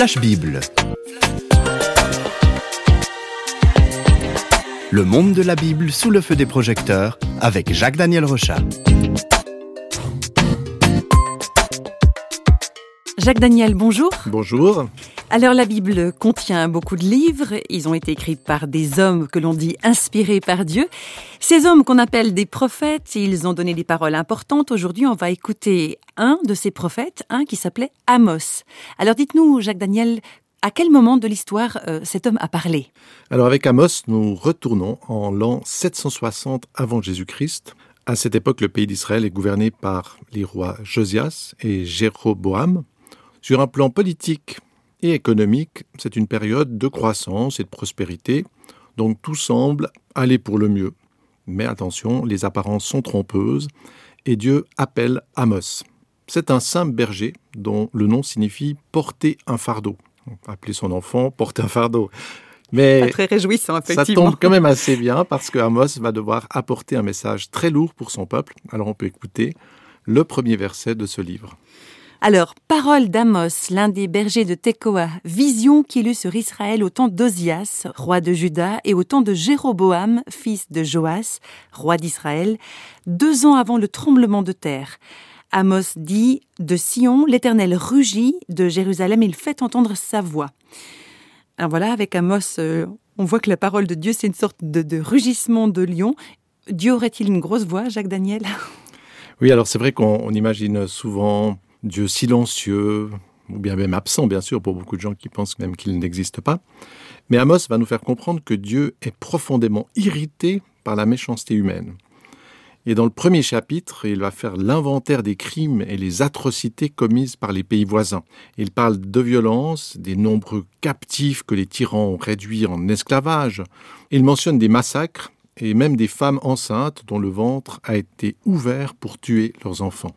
Flash Bible. Le monde de la Bible sous le feu des projecteurs avec Jacques-Daniel Rochat. Jacques Daniel, bonjour. Bonjour. Alors la Bible contient beaucoup de livres, ils ont été écrits par des hommes que l'on dit inspirés par Dieu. Ces hommes qu'on appelle des prophètes, ils ont donné des paroles importantes. Aujourd'hui, on va écouter un de ces prophètes, un qui s'appelait Amos. Alors dites-nous, Jacques Daniel, à quel moment de l'histoire euh, cet homme a parlé? Alors avec Amos, nous retournons en l'an 760 avant Jésus-Christ. À cette époque, le pays d'Israël est gouverné par les rois Josias et Jéroboam. Sur un plan politique, et économique, c'est une période de croissance et de prospérité, donc tout semble aller pour le mieux. Mais attention, les apparences sont trompeuses, et Dieu appelle Amos. C'est un simple berger dont le nom signifie porter un fardeau. Appeler son enfant porter un fardeau. Mais très réjouissant, effectivement. Ça tombe quand même assez bien parce que Amos va devoir apporter un message très lourd pour son peuple. Alors on peut écouter le premier verset de ce livre. Alors, parole d'Amos, l'un des bergers de Tekoa, vision qu'il eut sur Israël au temps d'Ozias, roi de Juda, et au temps de Jéroboam, fils de Joas, roi d'Israël, deux ans avant le tremblement de terre. Amos dit De Sion, l'Éternel rugit, de Jérusalem, il fait entendre sa voix. Alors voilà, avec Amos, euh, on voit que la parole de Dieu, c'est une sorte de, de rugissement de lion. Dieu aurait-il une grosse voix, Jacques Daniel? Oui, alors c'est vrai qu'on imagine souvent Dieu silencieux, ou bien même absent, bien sûr, pour beaucoup de gens qui pensent même qu'il n'existe pas. Mais Amos va nous faire comprendre que Dieu est profondément irrité par la méchanceté humaine. Et dans le premier chapitre, il va faire l'inventaire des crimes et les atrocités commises par les pays voisins. Il parle de violence, des nombreux captifs que les tyrans ont réduits en esclavage. Il mentionne des massacres et même des femmes enceintes dont le ventre a été ouvert pour tuer leurs enfants.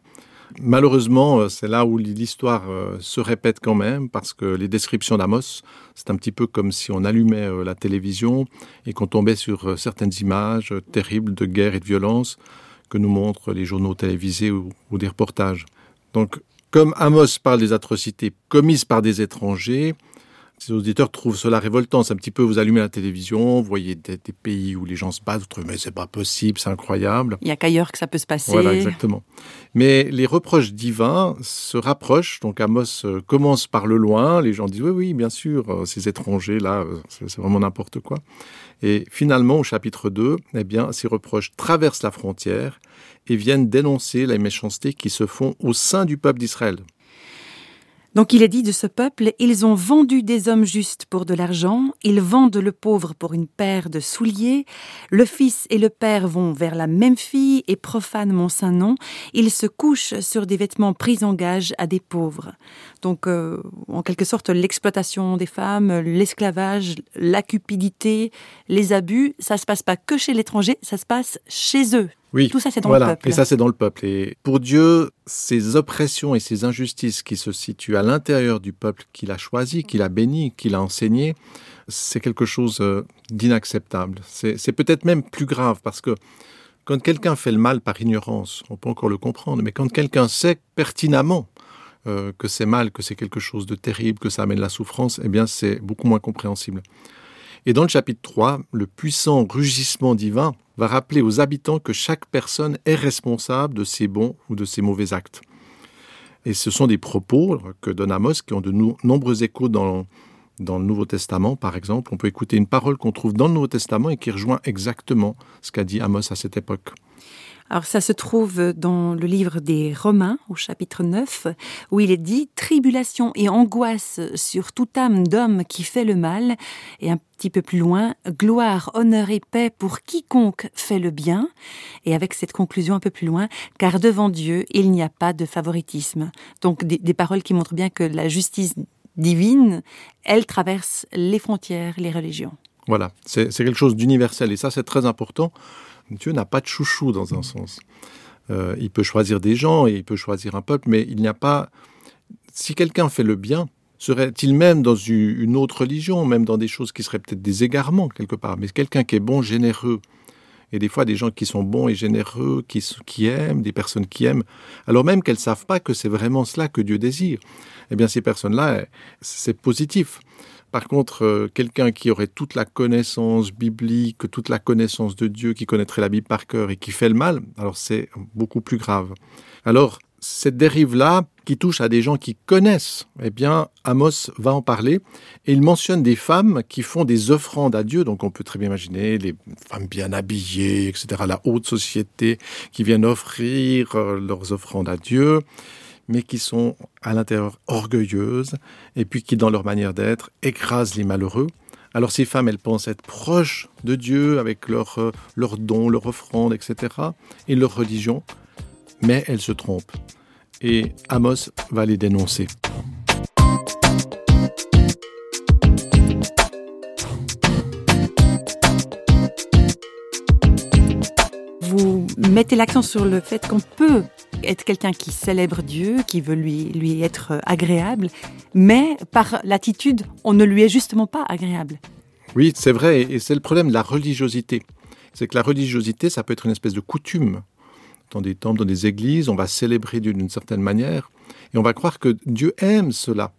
Malheureusement, euh, c'est là où l'histoire euh, se répète quand même, parce que les descriptions d'Amos, c'est un petit peu comme si on allumait euh, la télévision et qu'on tombait sur certaines images terribles de guerre et de violence que nous montrent les journaux télévisés ou, ou des reportages. Donc, comme Amos parle des atrocités commises par des étrangers, ces auditeurs trouvent cela révoltant. C'est un petit peu, vous allumez la télévision, vous voyez des, pays où les gens se battent, vous trouvez, mais c'est pas possible, c'est incroyable. Il n'y a qu'ailleurs que ça peut se passer. Voilà, exactement. Mais les reproches divins se rapprochent. Donc Amos euh, commence par le loin. Les gens disent, oui, oui, bien sûr, euh, ces étrangers-là, euh, c'est vraiment n'importe quoi. Et finalement, au chapitre 2, eh bien, ces reproches traversent la frontière et viennent dénoncer les méchancetés qui se font au sein du peuple d'Israël. Donc il est dit de ce peuple, ils ont vendu des hommes justes pour de l'argent, ils vendent le pauvre pour une paire de souliers, le fils et le père vont vers la même fille et profanent mon saint nom, ils se couchent sur des vêtements pris en gage à des pauvres. Donc euh, en quelque sorte l'exploitation des femmes, l'esclavage, la cupidité, les abus, ça se passe pas que chez l'étranger, ça se passe chez eux. Oui, tout ça c'est dans le peuple. Et ça c'est dans le peuple. Et pour Dieu, ces oppressions et ces injustices qui se situent à l'intérieur du peuple qu'il a choisi, qu'il a béni, qu'il a enseigné, c'est quelque chose euh, d'inacceptable. C'est peut-être même plus grave parce que quand quelqu'un fait le mal par ignorance, on peut encore le comprendre, mais quand quelqu'un sait pertinemment euh, que c'est mal, que c'est quelque chose de terrible, que ça amène la souffrance, eh bien c'est beaucoup moins compréhensible. Et dans le chapitre 3, le puissant rugissement divin va rappeler aux habitants que chaque personne est responsable de ses bons ou de ses mauvais actes. Et ce sont des propos que donne Amos qui ont de nombreux échos dans, dans le Nouveau Testament, par exemple. On peut écouter une parole qu'on trouve dans le Nouveau Testament et qui rejoint exactement ce qu'a dit Amos à cette époque. Alors ça se trouve dans le livre des Romains au chapitre 9 où il est dit tribulation et angoisse sur toute âme d'homme qui fait le mal et un petit peu plus loin gloire, honneur et paix pour quiconque fait le bien et avec cette conclusion un peu plus loin car devant Dieu il n'y a pas de favoritisme. Donc des, des paroles qui montrent bien que la justice divine elle traverse les frontières, les religions. Voilà, c'est quelque chose d'universel. Et ça c'est très important Dieu n'a pas de chouchou dans un sens. Euh, il peut choisir des gens et il peut choisir un peuple, mais il n'y a pas. Si quelqu'un fait le bien, serait-il même dans une autre religion, même dans des choses qui seraient peut-être des égarements quelque part, mais quelqu'un qui est bon, généreux Et des fois, des gens qui sont bons et généreux, qui, qui aiment, des personnes qui aiment, alors même qu'elles ne savent pas que c'est vraiment cela que Dieu désire. Eh bien, ces personnes-là, c'est positif. Par contre, euh, quelqu'un qui aurait toute la connaissance biblique, toute la connaissance de Dieu, qui connaîtrait la Bible par cœur et qui fait le mal, alors c'est beaucoup plus grave. Alors, cette dérive-là, qui touche à des gens qui connaissent, eh bien, Amos va en parler et il mentionne des femmes qui font des offrandes à Dieu. Donc, on peut très bien imaginer les femmes bien habillées, etc., la haute société qui viennent offrir euh, leurs offrandes à Dieu, mais qui sont à l'intérieur orgueilleuses et puis qui, dans leur manière d'être, écrasent les malheureux. Alors ces femmes, elles pensent être proches de Dieu avec leurs euh, leur dons, leurs offrandes, etc., et leur religion, mais elles se trompent. Et Amos va les dénoncer. Mettez l'accent sur le fait qu'on peut être quelqu'un qui célèbre Dieu, qui veut lui, lui être agréable, mais par l'attitude, on ne lui est justement pas agréable. Oui, c'est vrai, et c'est le problème de la religiosité. C'est que la religiosité, ça peut être une espèce de coutume dans des temples, dans des églises, on va célébrer Dieu d'une certaine manière, et on va croire que Dieu aime cela.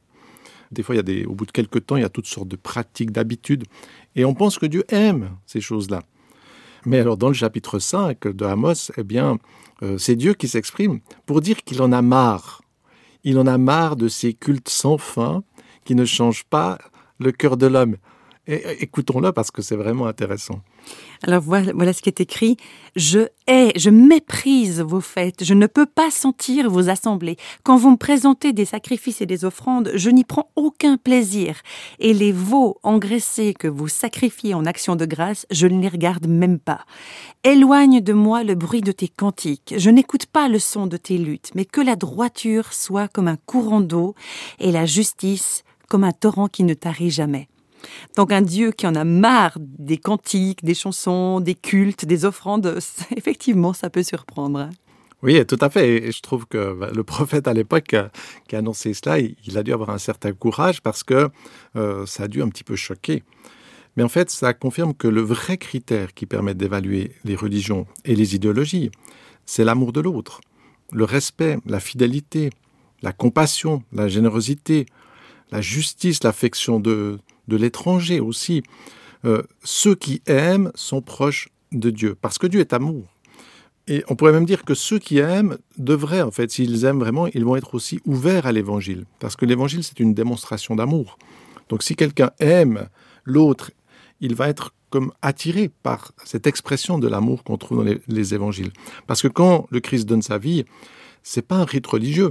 Des fois, il y a au bout de quelques temps, il y a toutes sortes de pratiques, d'habitudes, et on pense que Dieu aime ces choses-là. Mais alors, dans le chapitre 5 de Amos, eh bien, euh, c'est Dieu qui s'exprime pour dire qu'il en a marre. Il en a marre de ces cultes sans fin qui ne changent pas le cœur de l'homme. Écoutons-le parce que c'est vraiment intéressant. Alors voilà, ce qui est écrit. Je hais, je méprise vos fêtes. Je ne peux pas sentir vos assemblées. Quand vous me présentez des sacrifices et des offrandes, je n'y prends aucun plaisir. Et les veaux engraissés que vous sacrifiez en action de grâce, je ne les regarde même pas. Éloigne de moi le bruit de tes cantiques. Je n'écoute pas le son de tes luttes, mais que la droiture soit comme un courant d'eau et la justice comme un torrent qui ne tarit jamais. Donc un Dieu qui en a marre des cantiques, des chansons, des cultes, des offrandes, effectivement, ça peut surprendre. Oui, tout à fait. Et je trouve que bah, le prophète à l'époque qui a annoncé cela, il a dû avoir un certain courage parce que euh, ça a dû un petit peu choquer. Mais en fait, ça confirme que le vrai critère qui permet d'évaluer les religions et les idéologies, c'est l'amour de l'autre, le respect, la fidélité, la compassion, la générosité, la justice, l'affection de, de l'étranger aussi. Euh, ceux qui aiment sont proches de Dieu, parce que Dieu est amour. Et on pourrait même dire que ceux qui aiment devraient, en fait, s'ils aiment vraiment, ils vont être aussi ouverts à l'évangile, parce que l'évangile, c'est une démonstration d'amour. Donc si quelqu'un aime l'autre, il va être comme attiré par cette expression de l'amour qu'on trouve dans les, les, évangiles. Parce que quand le Christ donne sa vie, c'est pas un rite religieux.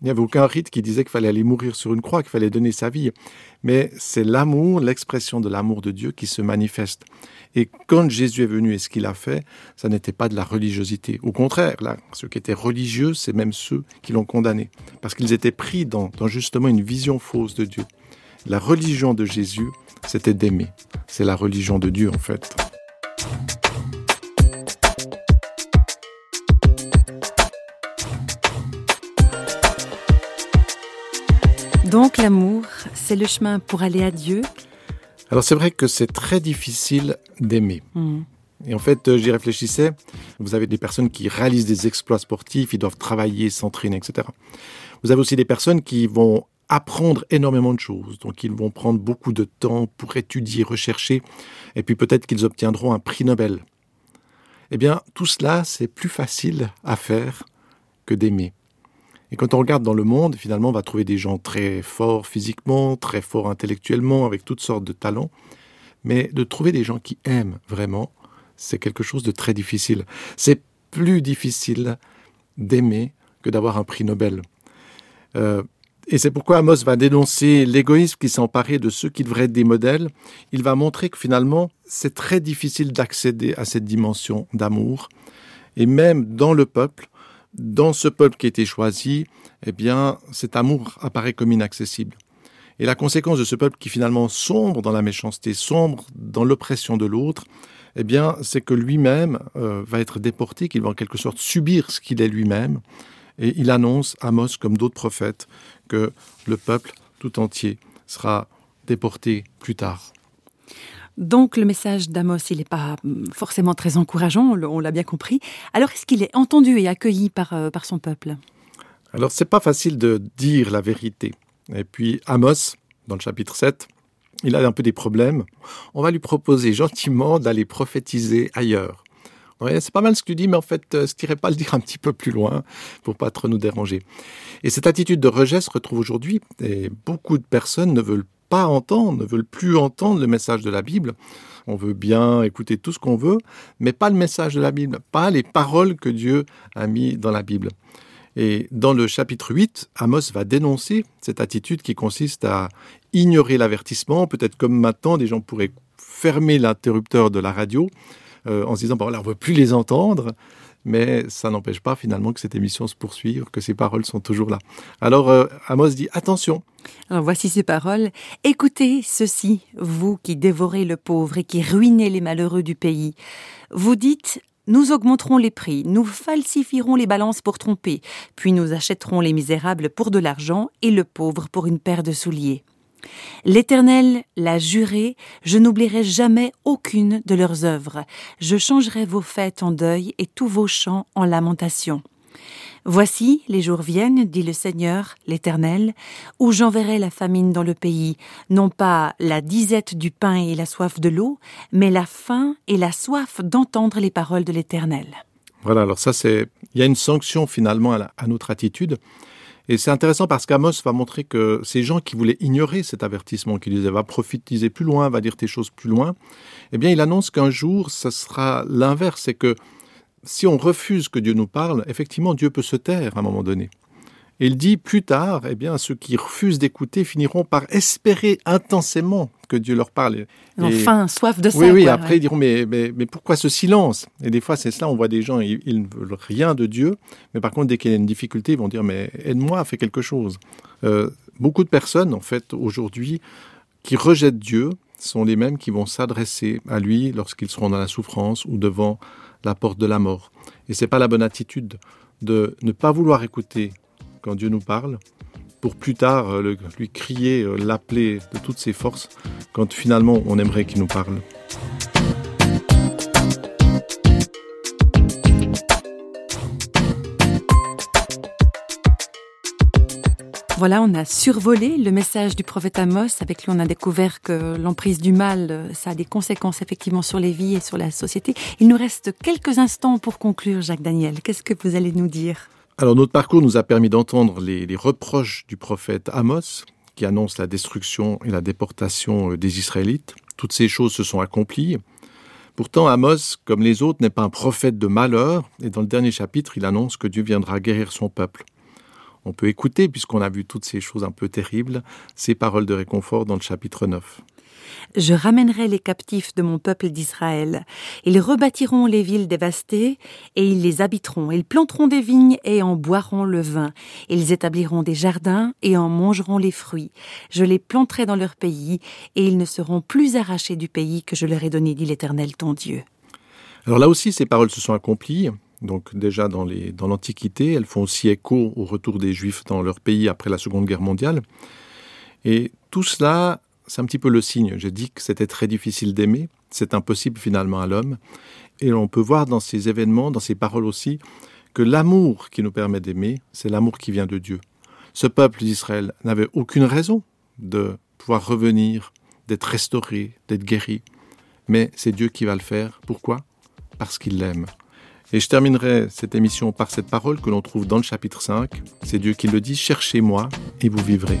Il n'y avait aucun rite qui disait qu'il fallait aller mourir sur une croix, qu'il fallait donner sa vie. Mais c'est l'amour, l'expression de l'amour de Dieu qui se manifeste. Et quand Jésus est venu et ce qu'il a fait, ça n'était pas de la religiosité. Au contraire, là, ceux qui étaient religieux, c'est même ceux qui l'ont condamné. Parce qu'ils étaient pris dans, dans justement une vision fausse de Dieu. La religion de Jésus, c'était d'aimer. C'est la religion de Dieu, en fait. Donc l'amour, c'est le chemin pour aller à Dieu. Alors c'est vrai que c'est très difficile d'aimer. Mmh. Et en fait, euh, j'y réfléchissais. Vous avez des personnes qui réalisent des exploits sportifs, ils doivent travailler, s'entraîner, etc. Vous avez aussi des personnes qui vont apprendre énormément de choses. Donc ils vont prendre beaucoup de temps pour étudier, rechercher, et puis peut-être qu'ils obtiendront un prix Nobel. Eh bien, tout cela, c'est plus facile à faire que d'aimer. Et quand on regarde dans le monde, finalement, on va trouver des gens très forts physiquement, très forts intellectuellement, avec toutes sortes de talents. Mais de trouver des gens qui aiment vraiment, c'est quelque chose de très difficile. C'est plus difficile d'aimer que d'avoir un prix Nobel. Euh, et c'est pourquoi Amos va dénoncer l'égoïsme qui s'emparait de ceux qui devraient être des modèles. Il va montrer que finalement, c'est très difficile d'accéder à cette dimension d'amour. Et même dans le peuple, dans ce peuple qui a été choisi, eh bien, cet amour apparaît comme inaccessible. Et la conséquence de ce peuple qui finalement sombre dans la méchanceté, sombre dans l'oppression de l'autre, eh bien, c'est que lui-même euh, va être déporté, qu'il va en quelque sorte subir ce qu'il est lui-même. Et il annonce, Amos comme d'autres prophètes, que le peuple tout entier sera déporté plus tard. Donc le message d'Amos, il n'est pas hum, forcément très encourageant, on l'a bien compris. Alors est-ce qu'il est entendu et accueilli par, euh, par son peuple? Alors c'est pas facile de dire la vérité. Et puis Amos, dans le chapitre 7, il a un peu des problèmes. On va lui proposer gentiment d'aller prophétiser ailleurs. C'est pas mal ce que tu dis, mais en fait, euh, ce tirait pas le dire un petit peu plus loin pour pas trop nous déranger. Et cette attitude de rejet se retrouve aujourd'hui, et beaucoup de personnes ne veulent pas entendre, ne veulent plus entendre le message de la Bible. On veut bien écouter tout ce qu'on veut, mais pas le message de la Bible, pas les paroles que Dieu a mis dans la Bible. Et dans le chapitre 8, Amos va dénoncer cette attitude qui consiste à ignorer l'avertissement. Peut-être comme maintenant, des gens pourraient fermer l'interrupteur de la radio euh, en se disant, bon là, on ne veut plus les entendre mais ça n'empêche pas finalement que cette émission se poursuive, que ces paroles sont toujours là. Alors euh, Amos dit attention. Alors voici ces paroles. Écoutez ceci, vous qui dévorez le pauvre et qui ruinez les malheureux du pays. Vous dites nous augmenterons les prix, nous falsifierons les balances pour tromper, puis nous achèterons les misérables pour de l'argent et le pauvre pour une paire de souliers. L'Éternel l'a juré, je n'oublierai jamais aucune de leurs œuvres. Je changerai vos fêtes en deuil et tous vos chants en lamentation. Voici, les jours viennent, dit le Seigneur, l'Éternel, où j'enverrai la famine dans le pays, non pas la disette du pain et la soif de l'eau, mais la faim et la soif d'entendre les paroles de l'Éternel. Voilà, alors ça c'est, il y a une sanction finalement à, à notre attitude. Et c'est intéressant parce qu'Amos va montrer que ces gens qui voulaient ignorer cet avertissement, qui disaient va prophétiser plus loin, va dire tes choses plus loin, eh bien il annonce qu'un jour, ce sera l'inverse, c'est que si on refuse que Dieu nous parle, effectivement Dieu peut se taire à un moment donné. Et il dit plus tard, eh bien, ceux qui refusent d'écouter finiront par espérer intensément que Dieu leur parle. enfin, soif de ça. Oui, oui, après ils diront, mais, mais, mais, pourquoi ce silence? Et des fois, c'est cela, on voit des gens, ils, ne veulent rien de Dieu, mais par contre, dès qu'il y a une difficulté, ils vont dire, mais aide-moi, fais quelque chose. Euh, beaucoup de personnes, en fait, aujourd'hui, qui rejettent Dieu, sont les mêmes qui vont s'adresser à lui lorsqu'ils seront dans la souffrance ou devant la porte de la mort. Et c'est pas la bonne attitude de ne pas vouloir écouter quand Dieu nous parle, pour plus tard euh, lui crier, euh, l'appeler de toutes ses forces, quand finalement on aimerait qu'il nous parle. Voilà, on a survolé le message du prophète Amos. Avec lui, on a découvert que l'emprise du mal, euh, ça a des conséquences effectivement sur les vies et sur la société. Il nous reste quelques instants pour conclure, Jacques Daniel. Qu'est-ce que vous allez nous dire? Alors notre parcours nous a permis d'entendre les, reproches du prophète Amos, qui annonce la destruction et la déportation euh, des Israélites. Toutes ces choses se sont accomplies. Pourtant, Amos, comme les autres, n'est pas un prophète de malheur, et dans le dernier chapitre, il annonce que Dieu viendra guérir son peuple. On peut écouter, puisqu'on a vu toutes ces choses un peu terribles, ces paroles de réconfort dans le chapitre 9. Je ramènerai les captifs de mon peuple d'Israël. Ils rebâtiront les villes dévastées, et ils les habiteront. Ils planteront des vignes et en boiront le vin. Ils établiront des jardins et en mangeront les fruits. Je les planterai dans leur pays, et ils ne seront plus arrachés du pays que je leur ai donné, dit l'Éternel ton Dieu. Alors là aussi, ces paroles se sont accomplies. Donc déjà dans l'Antiquité, elles font aussi écho au retour des Juifs dans leur pays après la Seconde Guerre mondiale. Et tout cela c'est un petit peu le signe. J'ai dit que c'était très difficile d'aimer, c'est impossible finalement à l'homme. Et on peut voir dans ces événements, dans ces paroles aussi, que l'amour qui nous permet d'aimer, c'est l'amour qui vient de Dieu. Ce peuple d'Israël n'avait aucune raison de pouvoir revenir, d'être restauré, d'être guéri. Mais c'est Dieu qui va le faire. Pourquoi? Parce qu'il l'aime. Et je terminerai cette émission par cette parole que l'on trouve dans le chapitre 5. C'est Dieu qui le dit, cherchez-moi et vous vivrez.